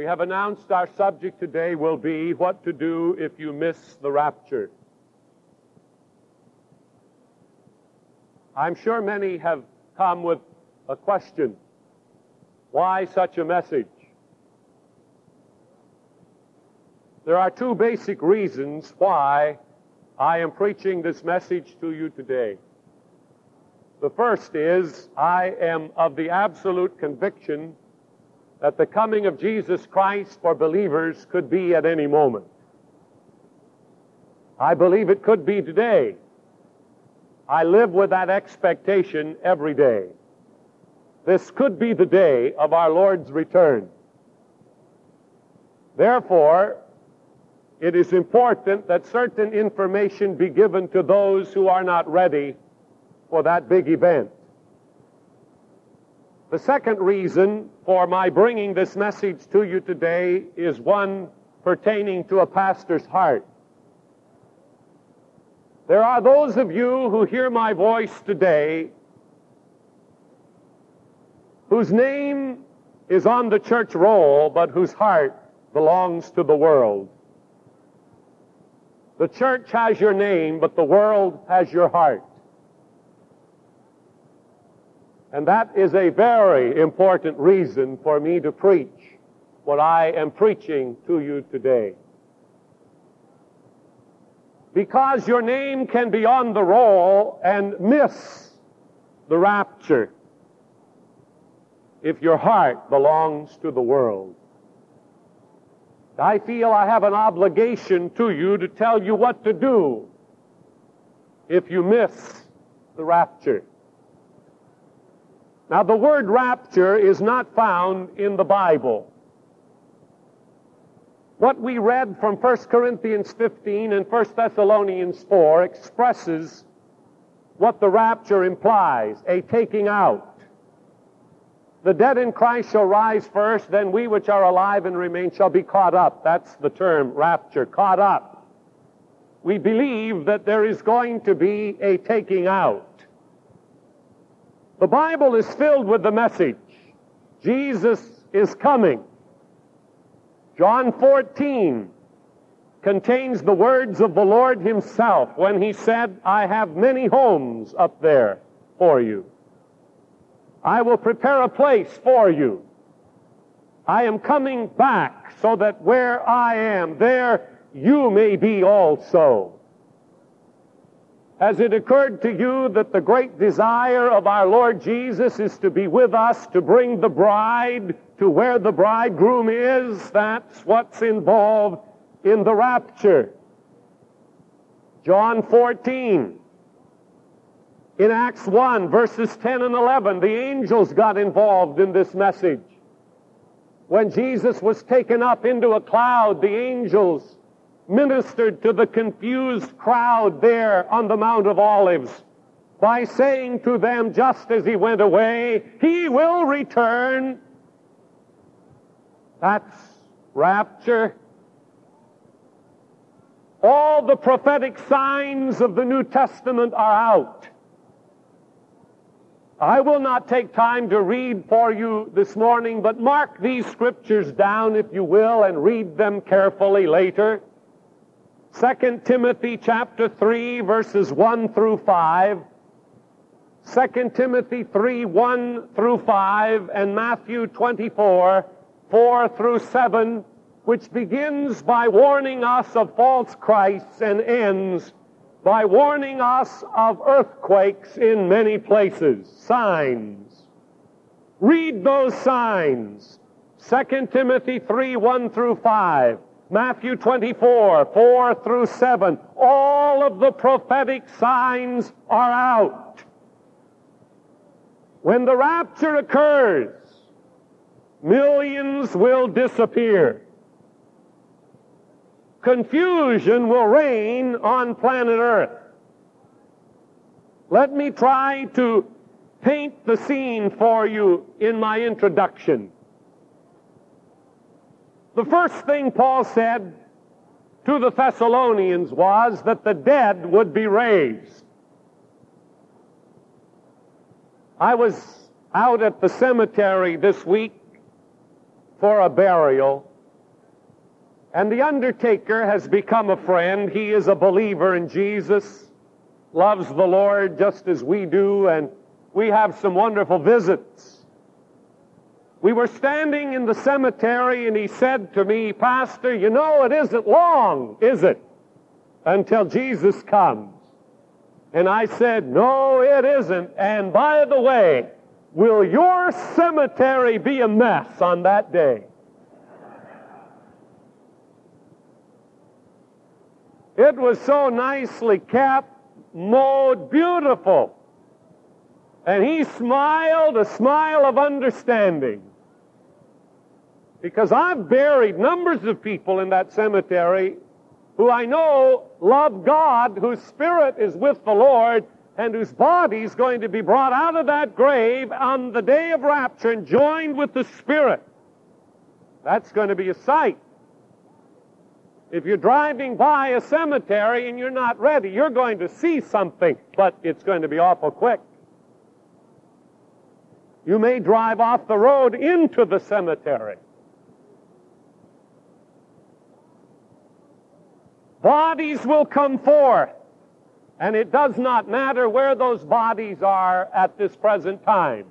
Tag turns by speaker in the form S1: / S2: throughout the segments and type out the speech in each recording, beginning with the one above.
S1: We have announced our subject today will be what to do if you miss the rapture. I'm sure many have come with a question. Why such a message? There are two basic reasons why I am preaching this message to you today. The first is I am of the absolute conviction that the coming of Jesus Christ for believers could be at any moment. I believe it could be today. I live with that expectation every day. This could be the day of our Lord's return. Therefore, it is important that certain information be given to those who are not ready for that big event. The second reason for my bringing this message to you today is one pertaining to a pastor's heart. There are those of you who hear my voice today whose name is on the church roll, but whose heart belongs to the world. The church has your name, but the world has your heart. And that is a very important reason for me to preach what I am preaching to you today. Because your name can be on the roll and miss the rapture if your heart belongs to the world. I feel I have an obligation to you to tell you what to do if you miss the rapture. Now, the word rapture is not found in the Bible. What we read from 1 Corinthians 15 and 1 Thessalonians 4 expresses what the rapture implies a taking out. The dead in Christ shall rise first, then we which are alive and remain shall be caught up. That's the term, rapture, caught up. We believe that there is going to be a taking out. The Bible is filled with the message Jesus is coming. John 14 contains the words of the Lord Himself when He said, I have many homes up there for you. I will prepare a place for you. I am coming back so that where I am, there you may be also. Has it occurred to you that the great desire of our Lord Jesus is to be with us, to bring the bride to where the bridegroom is? That's what's involved in the rapture. John 14. In Acts 1, verses 10 and 11, the angels got involved in this message. When Jesus was taken up into a cloud, the angels ministered to the confused crowd there on the Mount of Olives by saying to them just as he went away, He will return. That's rapture. All the prophetic signs of the New Testament are out. I will not take time to read for you this morning, but mark these scriptures down, if you will, and read them carefully later. 2 Timothy chapter 3 verses 1 through 5, 2 Timothy 3 1 through 5, and Matthew 24 4 through 7, which begins by warning us of false Christs and ends by warning us of earthquakes in many places, signs. Read those signs. 2 Timothy 3 1 through 5. Matthew 24, 4 through 7. All of the prophetic signs are out. When the rapture occurs, millions will disappear. Confusion will reign on planet Earth. Let me try to paint the scene for you in my introduction. The first thing Paul said to the Thessalonians was that the dead would be raised. I was out at the cemetery this week for a burial, And the undertaker has become a friend. He is a believer in Jesus, loves the Lord just as we do, and we have some wonderful visits. We were standing in the cemetery and he said to me, Pastor, you know it isn't long, is it? Until Jesus comes. And I said, No, it isn't. And by the way, will your cemetery be a mess on that day? It was so nicely kept, mowed, beautiful. And he smiled a smile of understanding. Because I've buried numbers of people in that cemetery who I know love God, whose spirit is with the Lord, and whose body is going to be brought out of that grave on the day of rapture and joined with the Spirit. That's going to be a sight. If you're driving by a cemetery and you're not ready, you're going to see something, but it's going to be awful quick. You may drive off the road into the cemetery. Bodies will come forth. And it does not matter where those bodies are at this present time.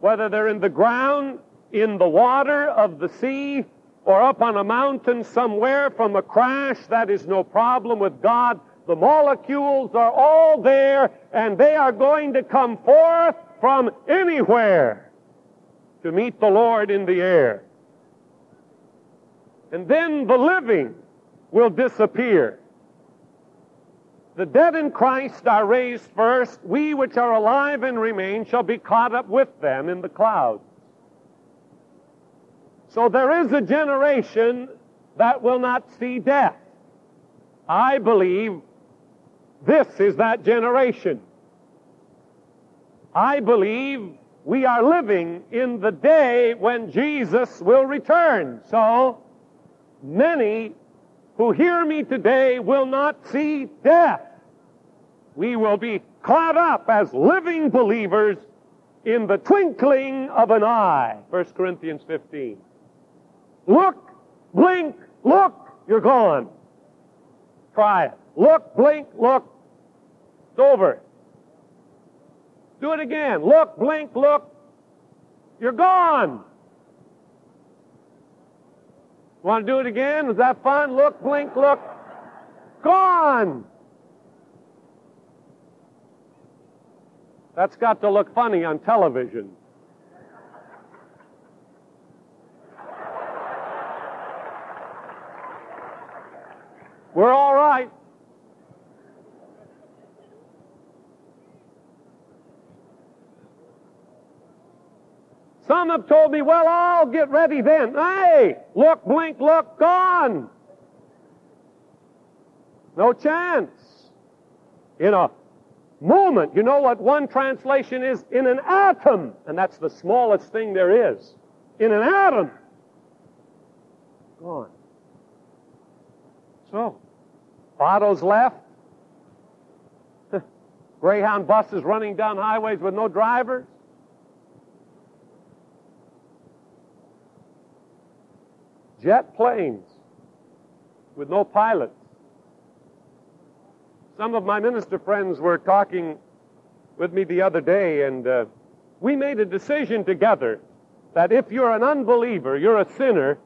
S1: Whether they're in the ground, in the water of the sea, or up on a mountain somewhere from a crash, that is no problem with God. The molecules are all there, and they are going to come forth from anywhere to meet the Lord in the air. And then the living will disappear. The dead in Christ are raised first. We which are alive and remain shall be caught up with them in the clouds. So there is a generation that will not see death. I believe this is that generation. I believe we are living in the day when Jesus will return. So many who hear me today will not see death. We will be caught up as living believers in the twinkling of an eye. 1 Corinthians 15. Look, blink, look, you're gone. Try it. Look, blink, look. It's over. Do it again. Look, blink, look. You're gone. Want to do it again? Was that fun? Look, blink, look. Gone. That's got to look funny on television. We're all right. Some have told me, well, I'll get ready then. Hey, look, blink, look, gone. No chance. In a moment, you know what one translation is? In an atom. And that's the smallest thing there is. In an atom. Gone. So, autos left. Greyhound buses running down highways with no drivers. Jet planes with no pilots. Some of my minister friends were talking with me the other day, and uh, we made a decision together that if you're an unbeliever, you're a sinner,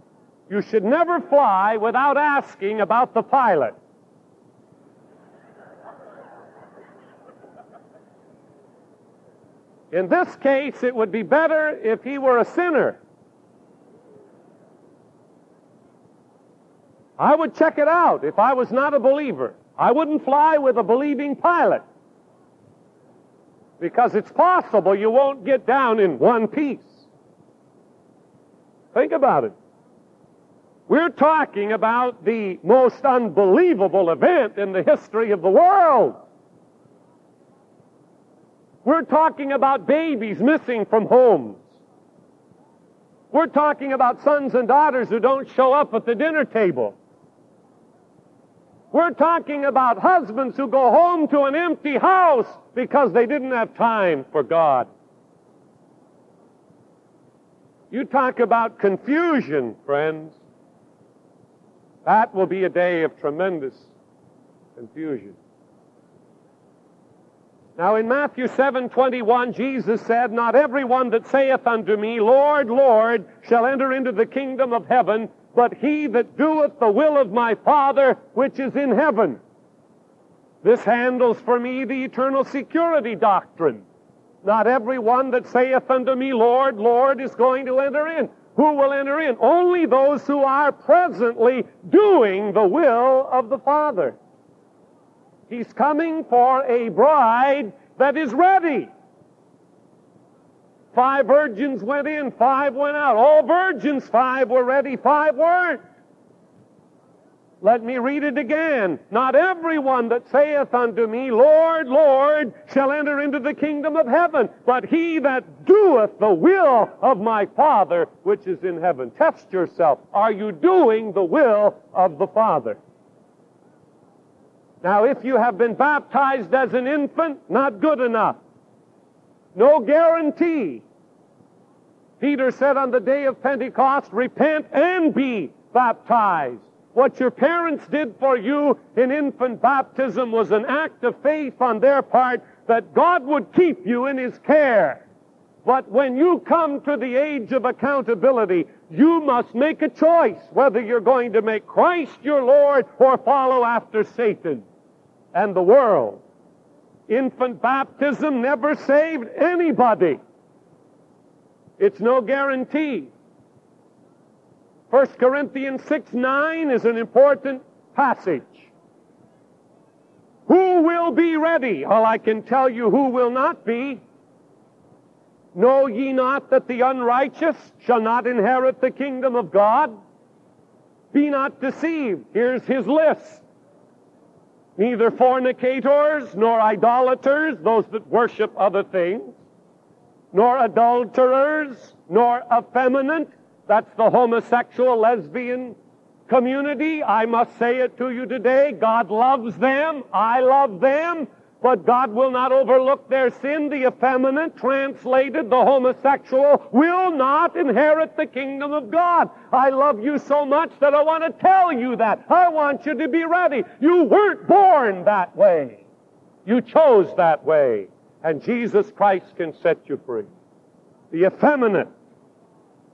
S1: you should never fly without asking about the pilot. In this case, it would be better if he were a sinner I would check it out if I was not a believer. I wouldn't fly with a believing pilot. Because it's possible you won't get down in one piece. Think about it. We're talking about the most unbelievable event in the history of the world. We're talking about babies missing from homes. We're talking about sons and daughters who don't show up at the dinner table. We're talking about husbands who go home to an empty house because they didn't have time for God. You talk about confusion, friends. That will be a day of tremendous confusion. Now in Matthew 7:21 Jesus said, "Not everyone that saith unto me, Lord, Lord, shall enter into the kingdom of heaven, but he that doeth the will of my Father which is in heaven." This handles for me the eternal security doctrine. Not everyone that saith unto me, Lord, Lord, is going to enter in. Who will enter in? Only those who are presently doing the will of the Father. He's coming for a bride that is ready. Five virgins went in, five went out. All virgins, five were ready, five weren't. Let me read it again. Not everyone that saith unto me, Lord, Lord, shall enter into the kingdom of heaven, but he that doeth the will of my Father which is in heaven. Test yourself. Are you doing the will of the Father? Now, if you have been baptized as an infant, not good enough. No guarantee. Peter said on the day of Pentecost, repent and be baptized. What your parents did for you in infant baptism was an act of faith on their part that God would keep you in His care. But when you come to the age of accountability, you must make a choice whether you're going to make Christ your Lord or follow after Satan and the world. Infant baptism never saved anybody. It's no guarantee. 1 Corinthians 6 9 is an important passage. Who will be ready? Well, I can tell you who will not be. Know ye not that the unrighteous shall not inherit the kingdom of God? Be not deceived. Here's his list. Neither fornicators, nor idolaters, those that worship other things, nor adulterers, nor effeminate, that's the homosexual, lesbian community. I must say it to you today. God loves them. I love them. But God will not overlook their sin. The effeminate, translated, the homosexual, will not inherit the kingdom of God. I love you so much that I want to tell you that. I want you to be ready. You weren't born that way. You chose that way. And Jesus Christ can set you free. The effeminate,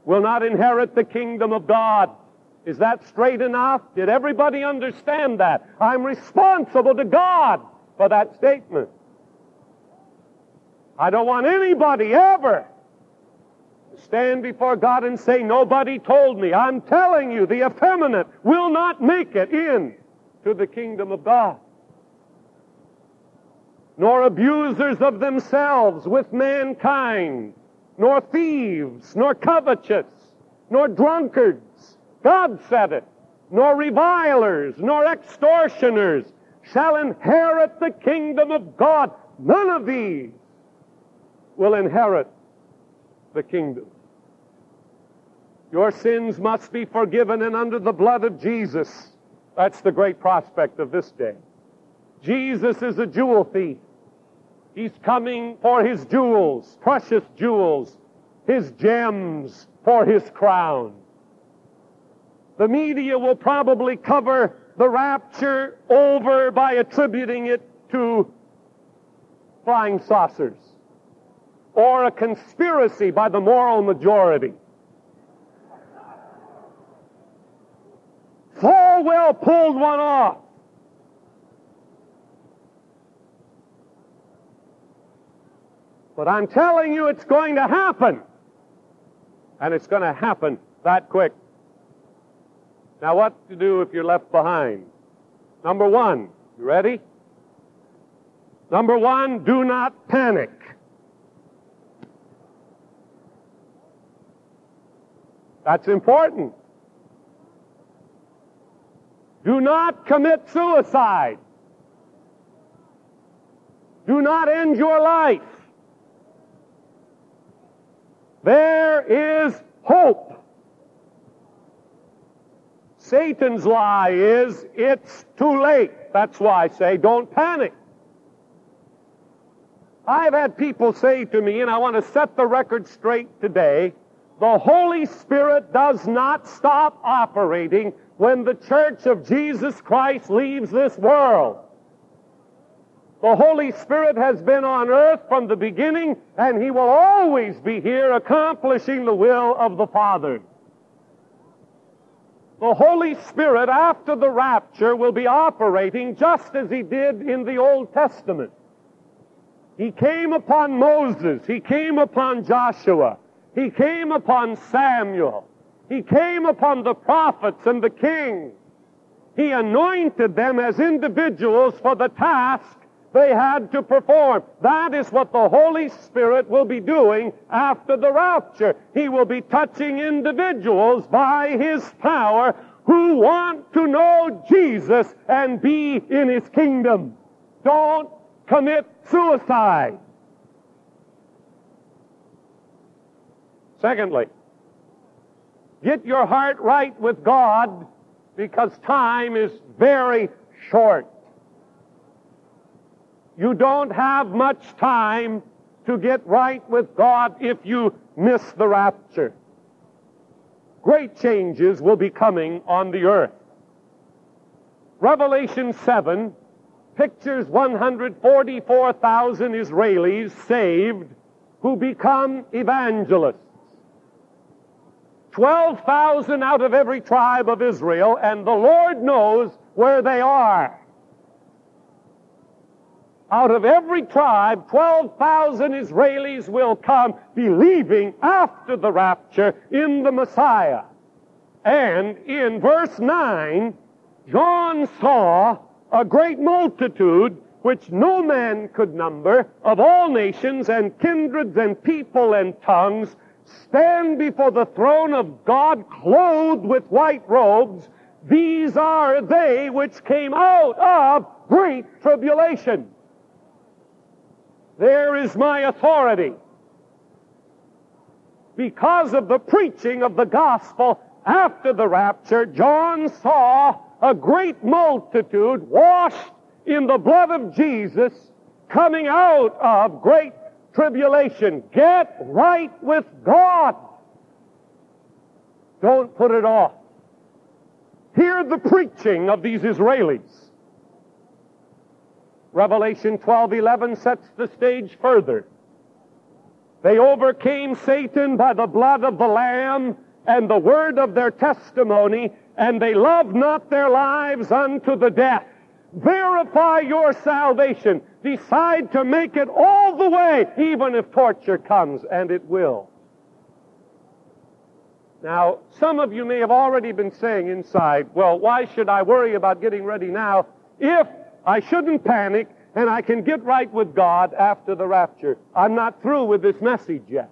S1: will not inherit the kingdom of God. Is that straight enough? Did everybody understand that? I'm responsible to God for that statement. I don't want anybody ever to stand before God and say, Nobody told me. I'm telling you, the effeminate will not make it in to the kingdom of God. Nor abusers of themselves with mankind nor thieves, nor covetous, nor drunkards. God said it. Nor revilers, nor extortioners shall inherit the kingdom of God. None of these will inherit the kingdom. Your sins must be forgiven and under the blood of Jesus. That's the great prospect of this day. Jesus is a jewel thief. He's coming for his jewels, precious jewels, his gems for his crown. The media will probably cover the rapture over by attributing it to flying saucers or a conspiracy by the moral majority. Falwell pulled one off. But I'm telling you it's going to happen. And it's going to happen that quick. Now, what to do if you're left behind? Number one, you ready? Number one, do not panic. That's important. Do not commit suicide. Do not end your life. There is hope. Satan's lie is it's too late. That's why I say don't panic. I've had people say to me, and I want to set the record straight today, The Holy Spirit does not stop operating when the church of Jesus Christ leaves this world. The Holy Spirit has been on earth from the beginning, and He will always be here accomplishing the will of the Father. The Holy Spirit, after the rapture, will be operating just as He did in the Old Testament. He came upon Moses. He came upon Joshua. He came upon Samuel. He came upon the prophets and the kings. He anointed them as individuals for the task they had to perform. That is what the Holy Spirit will be doing after the rapture. He will be touching individuals by His power who want to know Jesus and be in His kingdom. Don't commit suicide. Secondly, get your heart right with God because time is very short. You don't have much time to get right with God if you miss the rapture. Great changes will be coming on the earth. Revelation 7 pictures 144,000 Israelis saved who become evangelists. 12,000 out of every tribe of Israel, and the Lord knows where they are out of every tribe, 12,000 Israelis will come believing after the rapture in the Messiah. And in verse 9, John saw a great multitude which no man could number of all nations and kindreds and people and tongues stand before the throne of God clothed with white robes. These are they which came out of great tribulation. There is my authority. Because of the preaching of the gospel after the rapture, John saw a great multitude washed in the blood of Jesus coming out of great tribulation. Get right with God. Don't put it off. Hear the preaching of these Israelis. Revelation 12:11 sets the stage further. They overcame Satan by the blood of the lamb and the word of their testimony, and they loved not their lives unto the death. Verify your salvation. Decide to make it all the way, even if torture comes, and it will. Now, some of you may have already been saying inside, well, why should I worry about getting ready now if I shouldn't panic, and I can get right with God after the rapture. I'm not through with this message yet.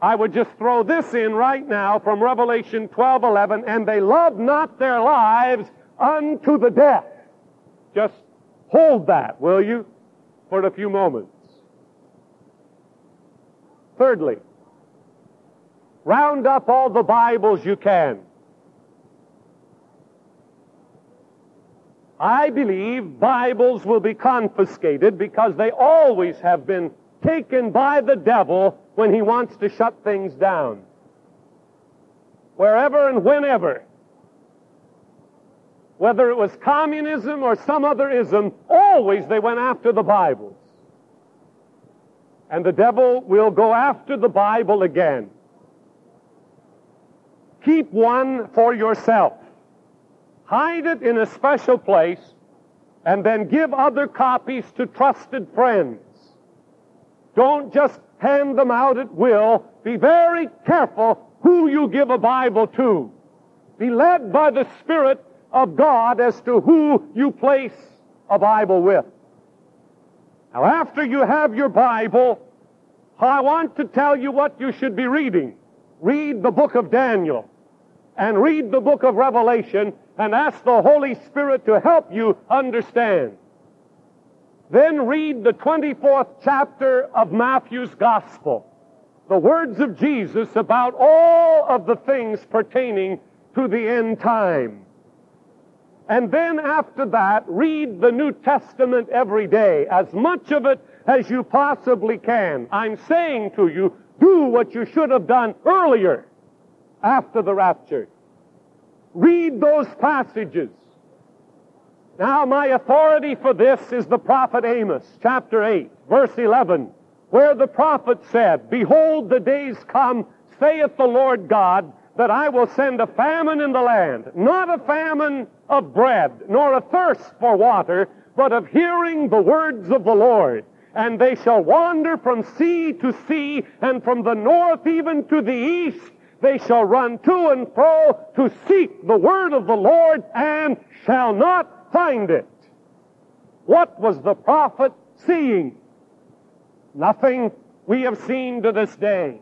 S1: I would just throw this in right now from Revelation 12:11, and they loved not their lives unto the death. Just hold that, will you, for a few moments. Thirdly, round up all the Bibles you can. I believe Bibles will be confiscated because they always have been taken by the devil when he wants to shut things down. Wherever and whenever, whether it was communism or some other ism, always they went after the Bibles. And the devil will go after the Bible again. Keep one for yourself hide it in a special place, and then give other copies to trusted friends. Don't just hand them out at will. Be very careful who you give a Bible to. Be led by the Spirit of God as to who you place a Bible with. Now, after you have your Bible, I want to tell you what you should be reading. Read the book of Daniel and read the book of Revelation and ask the Holy Spirit to help you understand. Then read the 24th chapter of Matthew's Gospel, the words of Jesus about all of the things pertaining to the end time. And then after that, read the New Testament every day, as much of it as you possibly can. I'm saying to you, do what you should have done earlier after the rapture. Read those passages. Now, my authority for this is the prophet Amos, chapter 8, verse 11, where the prophet said, Behold, the days come, saith the Lord God, that I will send a famine in the land, not a famine of bread, nor a thirst for water, but of hearing the words of the Lord. And they shall wander from sea to sea, and from the north even to the east. They shall run to and fro to seek the word of the Lord, and shall not find it. What was the prophet seeing? Nothing we have seen to this day.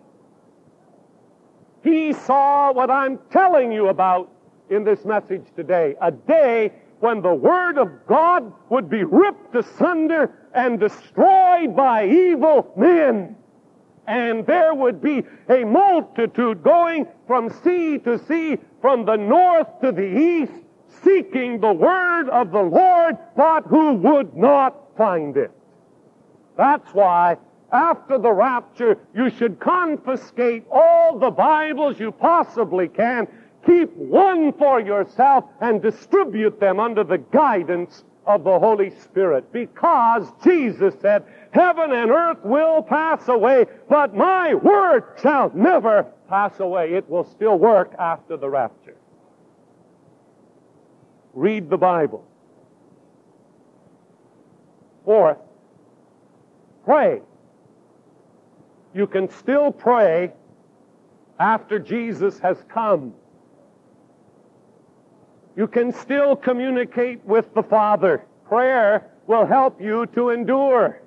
S1: He saw what I'm telling you about in this message today. A day when the Word of God would be ripped asunder and destroyed by evil men. And there would be a multitude going from sea to sea, from the north to the east, seeking the Word of the Lord, but who would not find it. That's why after the rapture, you should confiscate all the Bibles you possibly can, keep one for yourself, and distribute them under the guidance of the Holy Spirit. Because Jesus said, Heaven and earth will pass away, but my word shall never pass away. It will still work after the rapture. Read the Bible. Fourth, pray you can still pray after Jesus has come. You can still communicate with the Father. Prayer will help you to endure.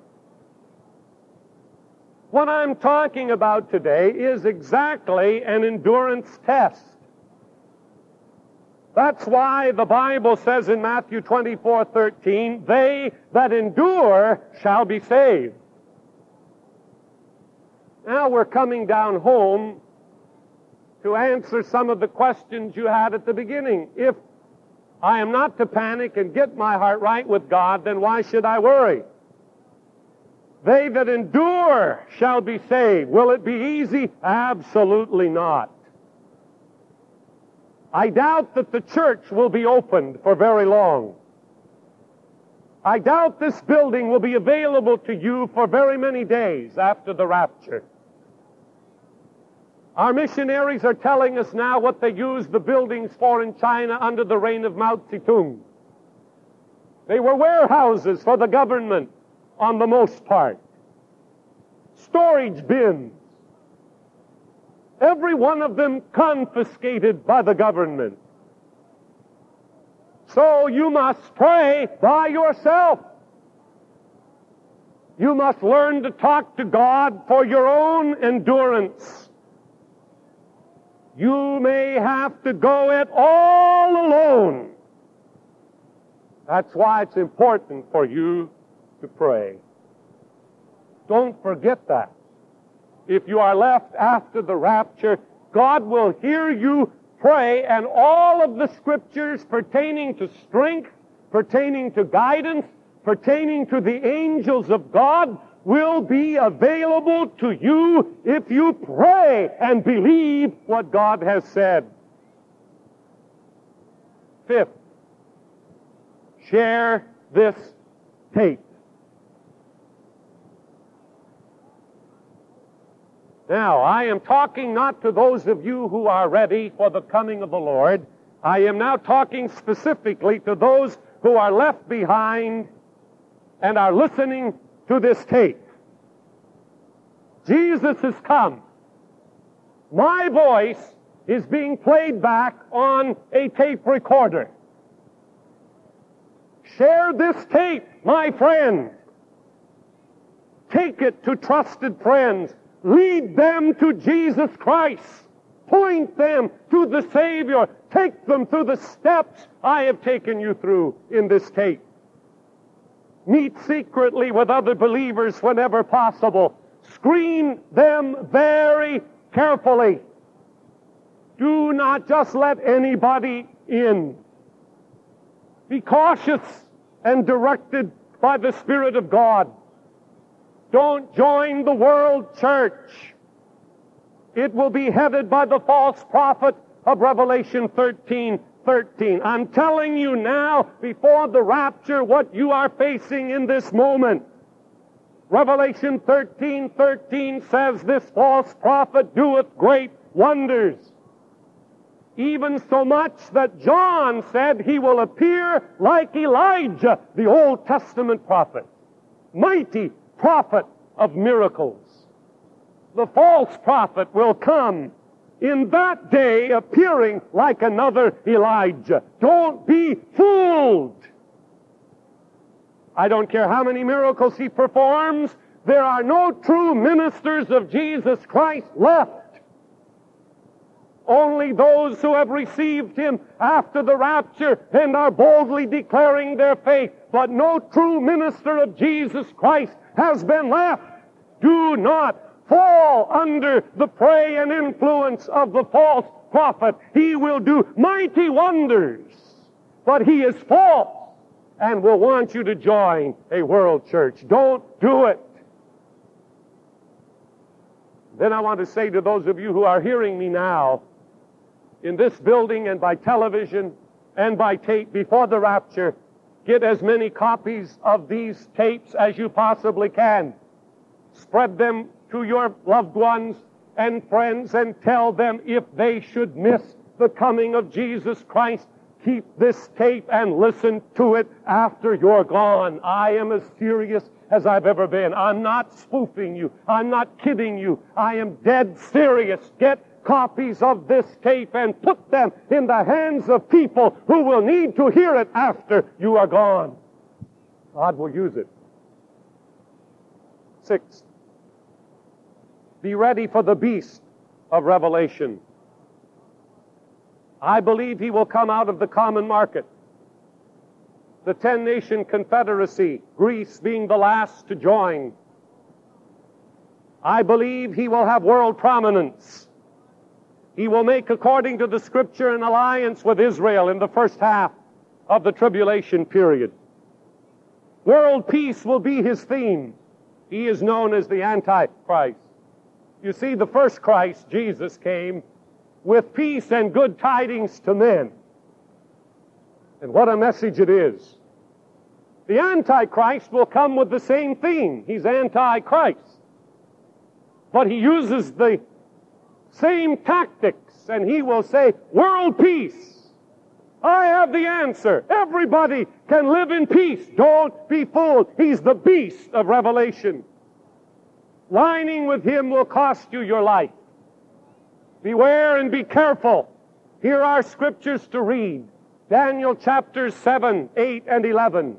S1: What I'm talking about today is exactly an endurance test. That's why the Bible says in Matthew 24, 13, they that endure shall be saved. Now we're coming down home to answer some of the questions you had at the beginning. If I am not to panic and get my heart right with God, then why should I worry? They that endure shall be saved. Will it be easy? Absolutely not. I doubt that the church will be opened for very long. I doubt this building will be available to you for very many days after the rapture. Our missionaries are telling us now what they used the buildings for in China under the reign of Mao Zedong. They were warehouses for the government on the most part. Storage bins. Every one of them confiscated by the government. So you must pray by yourself. You must learn to talk to God for your own endurance. You may have to go it all alone. That's why it's important for you to pray. Don't forget that. If you are left after the rapture, God will hear you pray, and all of the scriptures pertaining to strength, pertaining to guidance, pertaining to the angels of God will be available to you if you pray and believe what God has said. Fifth, share this tape. Now, I am talking not to those of you who are ready for the coming of the Lord. I am now talking specifically to those who are left behind and are listening to this tape. Jesus has come. My voice is being played back on a tape recorder. Share this tape, my friend. Take it to trusted friends. Lead them to Jesus Christ. Point them to the Savior. Take them through the steps I have taken you through in this tape. Meet secretly with other believers whenever possible. Screen them very carefully. Do not just let anybody in. Be cautious and directed by the Spirit of God. Don't join the world church. It will be headed by the false prophet of Revelation 13, 13. I'm telling you now, before the rapture, what you are facing in this moment. Revelation 13, 13 says, This false prophet doeth great wonders. Even so much that John said he will appear like Elijah, the Old Testament prophet. Mighty prophet of miracles. The false prophet will come in that day appearing like another Elijah. Don't be fooled. I don't care how many miracles he performs, there are no true ministers of Jesus Christ left. Only those who have received him after the rapture and are boldly declaring their faith. But no true minister of Jesus Christ has been left. Do not fall under the prey and influence of the false prophet. He will do mighty wonders, but he is false and will want you to join a world church. Don't do it. Then I want to say to those of you who are hearing me now, in this building and by television and by tape before the rapture, get as many copies of these tapes as you possibly can. Spread them to your loved ones and friends and tell them if they should miss the coming of Jesus Christ, keep this tape and listen to it after you're gone. I am as serious as I've ever been. I'm not spoofing you. I'm not kidding you. I am dead serious. Get copies of this tape and put them in the hands of people who will need to hear it after you are gone. God will use it. Sixth, be ready for the beast of Revelation. I believe he will come out of the common market. The ten nation confederacy, Greece being the last to join. I believe he will have world prominence. He will make, according to the scripture, an alliance with Israel in the first half of the tribulation period. World peace will be his theme. He is known as the Antichrist. You see, the first Christ, Jesus, came with peace and good tidings to men. And what a message it is. The Antichrist will come with the same theme. He's Antichrist. But he uses the same tactics, and he will say, World peace. I have the answer. Everybody can live in peace. Don't be fooled. He's the beast of Revelation. Lining with him will cost you your life. Beware and be careful. Here are scriptures to read. Daniel chapters 7, 8, and 11.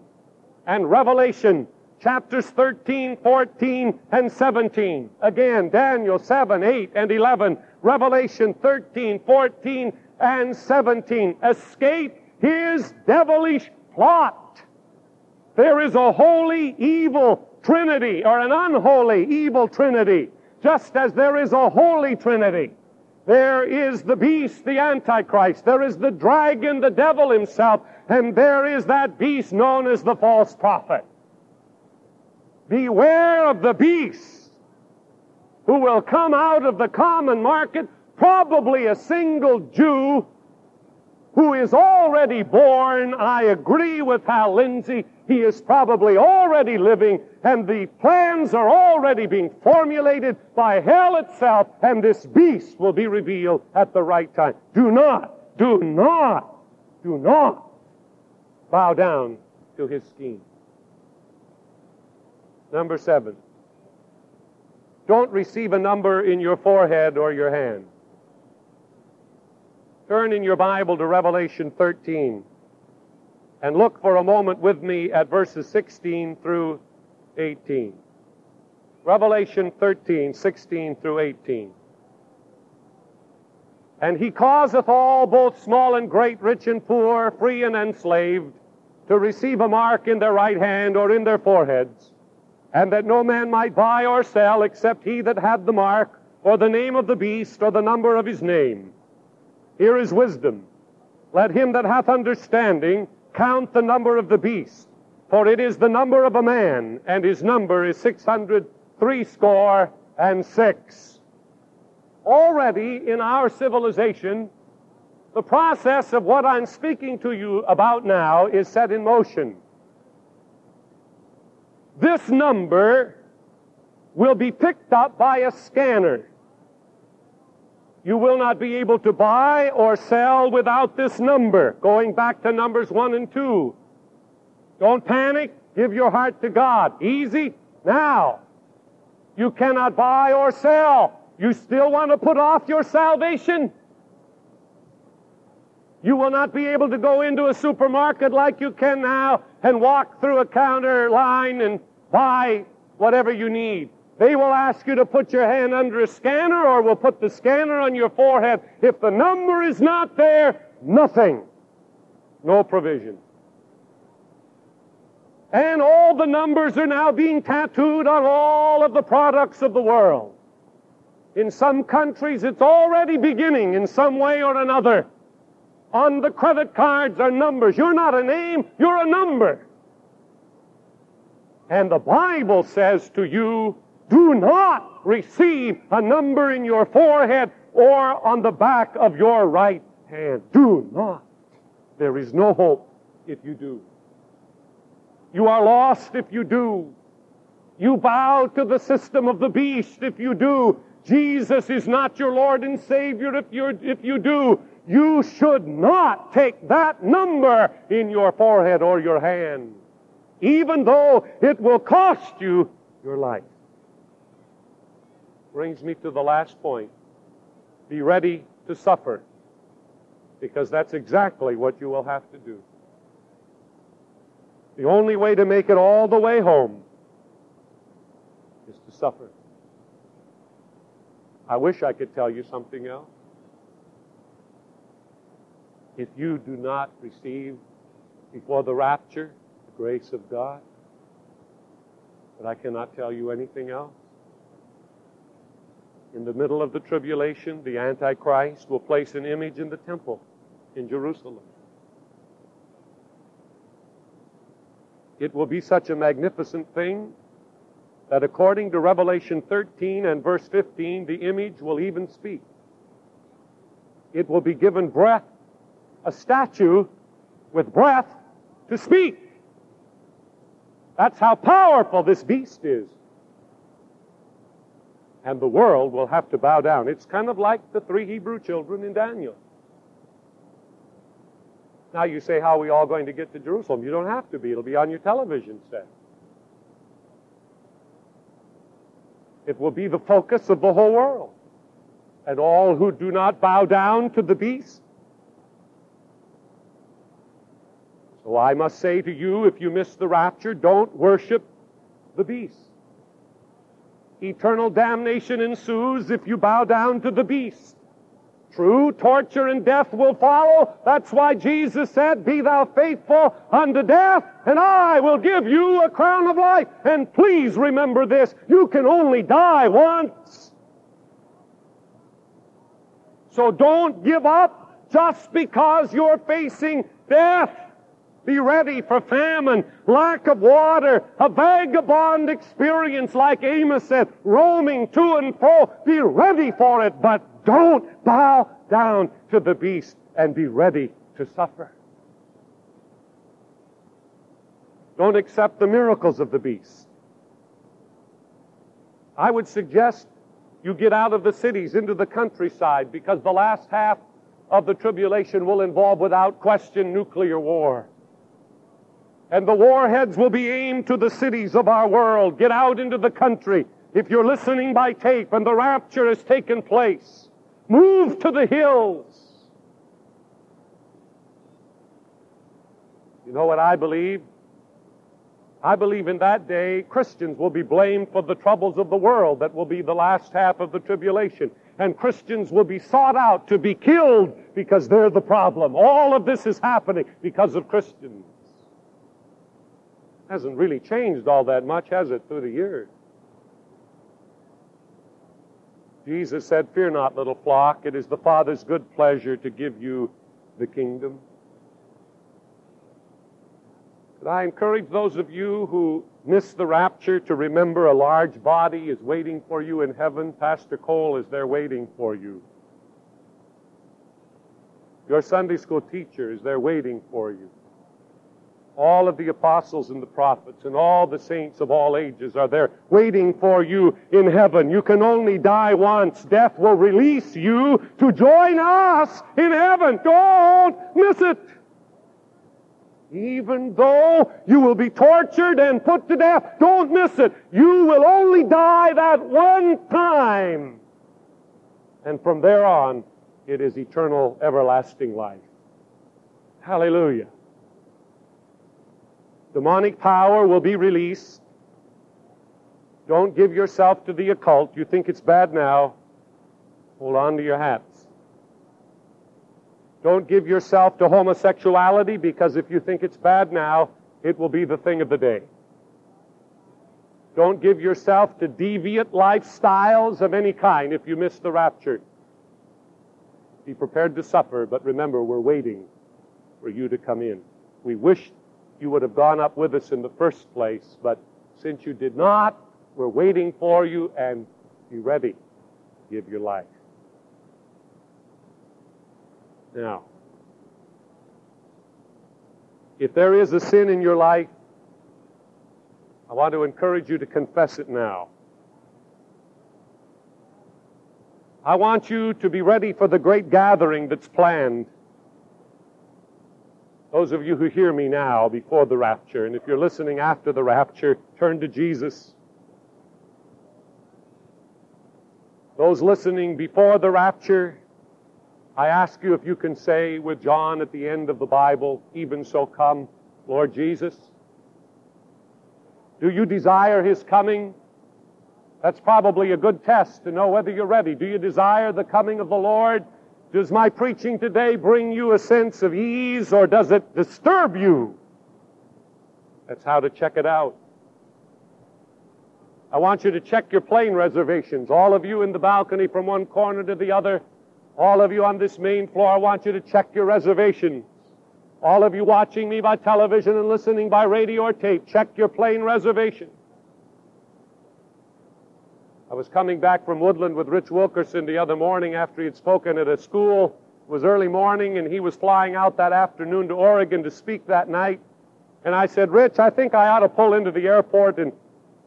S1: And Revelation chapters 13, 14, and 17. Again, Daniel 7, 8, and 11. Revelation 13, 14, and 17. Escape his devilish plot. There is a holy evil trinity or an unholy evil trinity, just as there is a holy trinity. There is the beast, the Antichrist. There is the dragon, the devil himself. And there is that beast known as the false prophet. Beware of the beast who will come out of the common market, probably a single Jew who is already born. I agree with Hal Lindsey. He is probably already living, and the plans are already being formulated by hell itself, and this beast will be revealed at the right time. Do not, do not, do not bow down to his scheme. Number seven. Don't receive a number in your forehead or your hand. Turn in your Bible to Revelation 13 and look for a moment with me at verses 16 through 18. Revelation 13, 16 through 18. And he causeth all, both small and great, rich and poor, free and enslaved, to receive a mark in their right hand or in their foreheads, and that no man might buy or sell except he that had the mark, or the name of the beast, or the number of his name. Here is wisdom. Let him that hath understanding count the number of the beast, for it is the number of a man, and his number is 613. threescore and six. Already in our civilization, the process of what I'm speaking to you about now is set in motion. This number will be picked up by a scanner. You will not be able to buy or sell without this number, going back to numbers one and two. Don't panic. Give your heart to God. Easy. Now, you cannot buy or sell. You still want to put off your salvation? You will not be able to go into a supermarket like you can now and walk through a counter line and buy whatever you need. They will ask you to put your hand under a scanner or will put the scanner on your forehead. If the number is not there, nothing. No provision. And all the numbers are now being tattooed on all of the products of the world. In some countries, it's already beginning in some way or another. On the credit cards are numbers. You're not a name, you're a number. And the Bible says to you, do not receive a number in your forehead or on the back of your right hand. Do not. There is no hope if you do. You are lost if you do. You bow to the system of the beast if you do. Jesus is not your Lord and Savior if, you if you do. You should not take that number in your forehead or your hand, even though it will cost you your life brings me to the last point. Be ready to suffer, because that's exactly what you will have to do. The only way to make it all the way home is to suffer. I wish I could tell you something else. If you do not receive before the rapture grace of God, but I cannot tell you anything else in the middle of the tribulation, the Antichrist will place an image in the temple in Jerusalem. It will be such a magnificent thing that according to Revelation 13 and verse 15, the image will even speak. It will be given breath, a statue with breath to speak. That's how powerful this beast is and the world will have to bow down. It's kind of like the three Hebrew children in Daniel. Now you say, how are we all going to get to Jerusalem? You don't have to be. It'll be on your television set. It will be the focus of the whole world. And all who do not bow down to the beast. I must say to you, if you miss the rapture, don't worship the beast. Eternal damnation ensues if you bow down to the beast. True, torture and death will follow. That's why Jesus said, Be thou faithful unto death, and I will give you a crown of life. And please remember this you can only die once. So don't give up just because you're facing death. Be ready for famine, lack of water, a vagabond experience like Amos said, roaming to and fro. Be ready for it, but don't bow down to the beast and be ready to suffer. Don't accept the miracles of the beast. I would suggest you get out of the cities into the countryside because the last half of the tribulation will involve, without question, nuclear war and the warheads will be aimed to the cities of our world. Get out into the country. If you're listening by tape and the rapture has taken place, move to the hills. You know what I believe? I believe in that day Christians will be blamed for the troubles of the world that will be the last half of the tribulation. And Christians will be sought out to be killed because they're the problem. All of this is happening because of Christians. Hasn't really changed all that much, has it, through the years? Jesus said, Fear not, little flock. It is the Father's good pleasure to give you the kingdom. But I encourage those of you who miss the rapture to remember a large body is waiting for you in heaven. Pastor Cole is there waiting for you. Your Sunday school teacher is there waiting for you. All of the apostles and the prophets and all the saints of all ages are there waiting for you in heaven. You can only die once. Death will release you to join us in heaven. Don't miss it. Even though you will be tortured and put to death, don't miss it. You will only die that one time. And from there on, it is eternal, everlasting life. Hallelujah. Demonic power will be released. Don't give yourself to the occult. You think it's bad now. Hold on to your hats. Don't give yourself to homosexuality because if you think it's bad now, it will be the thing of the day. Don't give yourself to deviant lifestyles of any kind if you miss the rapture. Be prepared to suffer, but remember, we're waiting for you to come in. We wish you would have gone up with us in the first place, but since you did not, we're waiting for you and be ready. Give your life. Now, if there is a sin in your life, I want to encourage you to confess it now. I want you to be ready for the great gathering that's planned. Those of you who hear me now before the rapture, and if you're listening after the rapture, turn to Jesus. Those listening before the rapture, I ask you if you can say with John at the end of the Bible, even so come, Lord Jesus. Do you desire his coming? That's probably a good test to know whether you're ready. Do you desire the coming of the Lord? Does my preaching today bring you a sense of ease or does it disturb you? That's how to check it out. I want you to check your plane reservations. All of you in the balcony from one corner to the other, all of you on this main floor, I want you to check your reservations. All of you watching me by television and listening by radio or tape, check your plane reservation. I was coming back from Woodland with Rich Wilkerson the other morning after he had spoken at a school. It was early morning and he was flying out that afternoon to Oregon to speak that night. And I said, Rich, I think I ought to pull into the airport and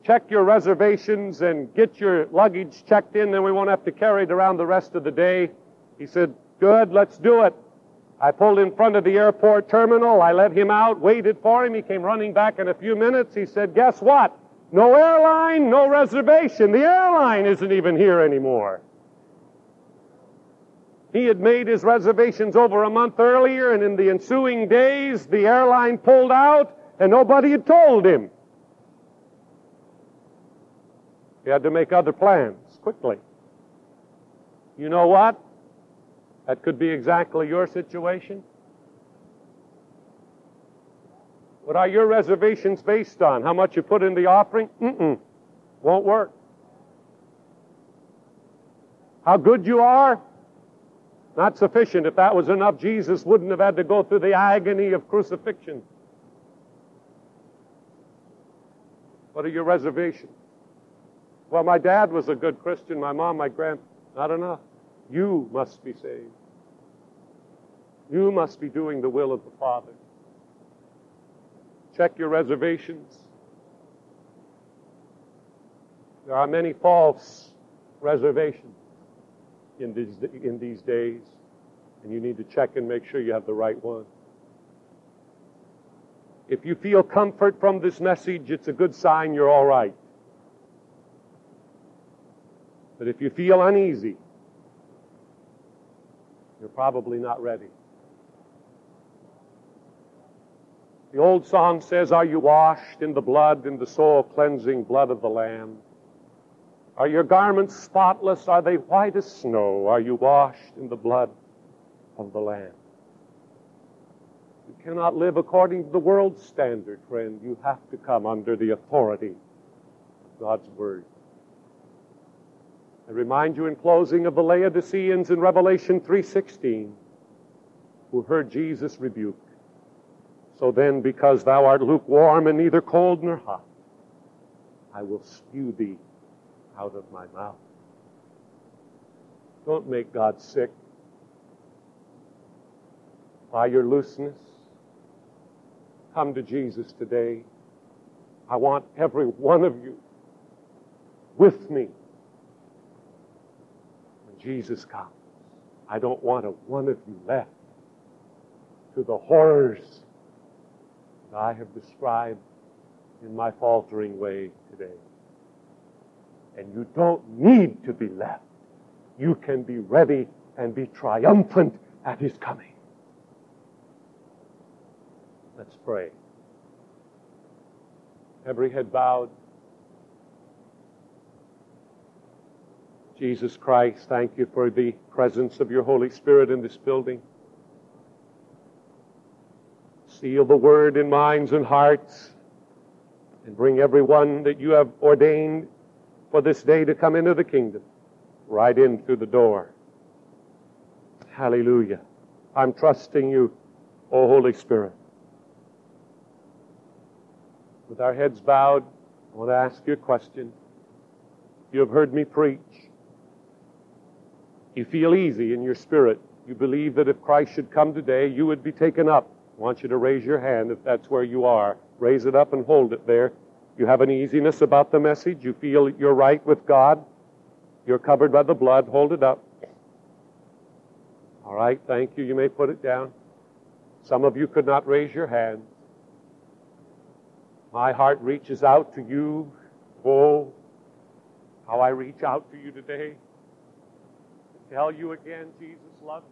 S1: check your reservations and get your luggage checked in, then we won't have to carry it around the rest of the day. He said, Good, let's do it. I pulled in front of the airport terminal. I let him out, waited for him. He came running back in a few minutes. He said, Guess what? No airline, no reservation. The airline isn't even here anymore. He had made his reservations over a month earlier, and in the ensuing days, the airline pulled out, and nobody had told him. He had to make other plans quickly. You know what? That could be exactly your situation. What are your reservations based on? How much you put in the offering? Mm-mm. Won't work. How good you are? Not sufficient. If that was enough, Jesus wouldn't have had to go through the agony of crucifixion. What are your reservations? Well, my dad was a good Christian, my mom, my grand. Not enough. You must be saved. You must be doing the will of the Father. Check your reservations. There are many false reservations in these, in these days, and you need to check and make sure you have the right one. If you feel comfort from this message, it's a good sign you're all right. But if you feel uneasy, you're probably not ready. The old song says, Are you washed in the blood, in the soul cleansing blood of the Lamb? Are your garments spotless? Are they white as snow? Are you washed in the blood of the Lamb? You cannot live according to the world's standard, friend. You have to come under the authority of God's Word. I remind you in closing of the Laodiceans in Revelation 3:16 who heard Jesus rebuke. So then, because thou art lukewarm and neither cold nor hot, I will spew thee out of my mouth. Don't make God sick by your looseness. Come to Jesus today. I want every one of you with me when Jesus comes. I don't want a one of you left to the horrors I have described in my faltering way today. And you don't need to be left. You can be ready and be triumphant at his coming. Let's pray. Every head bowed. Jesus Christ, thank you for the presence of your Holy Spirit in this building. Seal the word in minds and hearts and bring everyone that you have ordained for this day to come into the kingdom right in through the door. Hallelujah. I'm trusting you, O Holy Spirit. With our heads bowed, I want to ask you a question. You have heard me preach. You feel easy in your spirit. You believe that if Christ should come today, you would be taken up. I want you to raise your hand if that's where you are. Raise it up and hold it there. You have an easiness about the message. You feel you're right with God. You're covered by the blood. Hold it up. All right, thank you. You may put it down. Some of you could not raise your hand. My heart reaches out to you. Oh, how I reach out to you today. To tell you again, Jesus loves you.